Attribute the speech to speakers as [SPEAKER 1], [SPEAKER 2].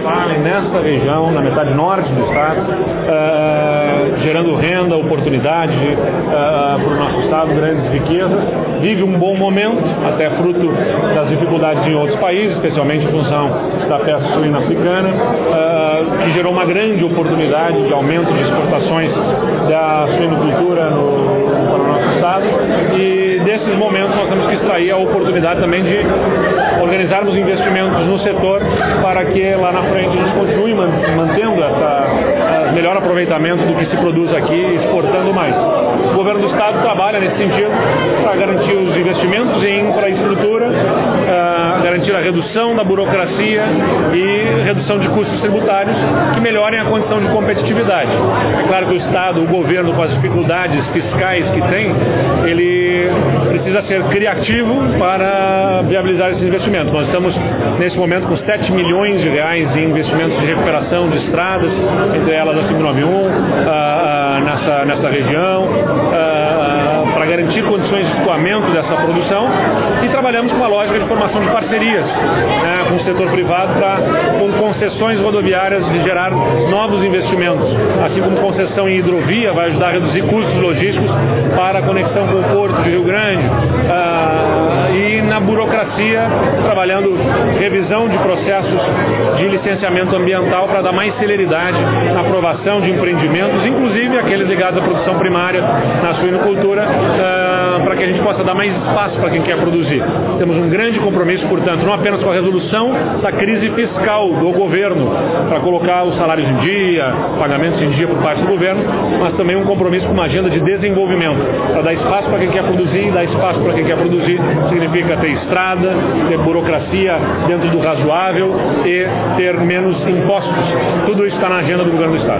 [SPEAKER 1] Westphalen, nesta região, na metade norte do estado, uh, gerando renda, oportunidade uh, para o nosso estado, grandes riquezas. Vive um bom momento, até fruto das dificuldades em outros países, especialmente em função da peste suína africana, uh, que gerou uma grande oportunidade de aumento de exportações da suinocultura no, para o nosso estado. E desses momentos nós temos que extrair a oportunidade também de organizarmos investimentos no setor para que lá na frente a gente continue mantendo essa melhor aproveitamento do que se produz aqui, exportando mais. O governo do estado trabalha nesse sentido para garantir os investimentos em infraestrutura, uh, garantir a redução da burocracia e redução de custos tributários que melhorem a condição de competitividade. É claro que o estado, o governo com as dificuldades fiscais que tem, ele precisa ser criativo para viabilizar esses investimentos. Nós estamos nesse momento com 7 milhões de reais em investimentos de recuperação de estradas, entre elas a 591, uh, nessa, nessa região, uh, garantir condições de escoamento dessa produção e trabalhamos com uma lógica de formação de parcerias né, com o setor privado para, com concessões rodoviárias, gerar novos investimentos, assim como concessão em hidrovia vai ajudar a reduzir custos logísticos para a conexão com o Porto de Rio Grande e burocracia, trabalhando revisão de processos de licenciamento ambiental para dar mais celeridade na aprovação de empreendimentos, inclusive aqueles ligados à produção primária na suinocultura, uh, para que a gente possa dar mais espaço para quem quer produzir. Temos um grande compromisso, portanto, não apenas com a resolução da crise fiscal do governo, para colocar os salários em dia, pagamentos em dia por parte do governo, mas também um compromisso com uma agenda de desenvolvimento, para dar espaço para quem quer produzir, dar espaço para quem quer produzir significa ter estrada, ter burocracia dentro do razoável e ter menos impostos. Tudo isso está na agenda do governo do Estado.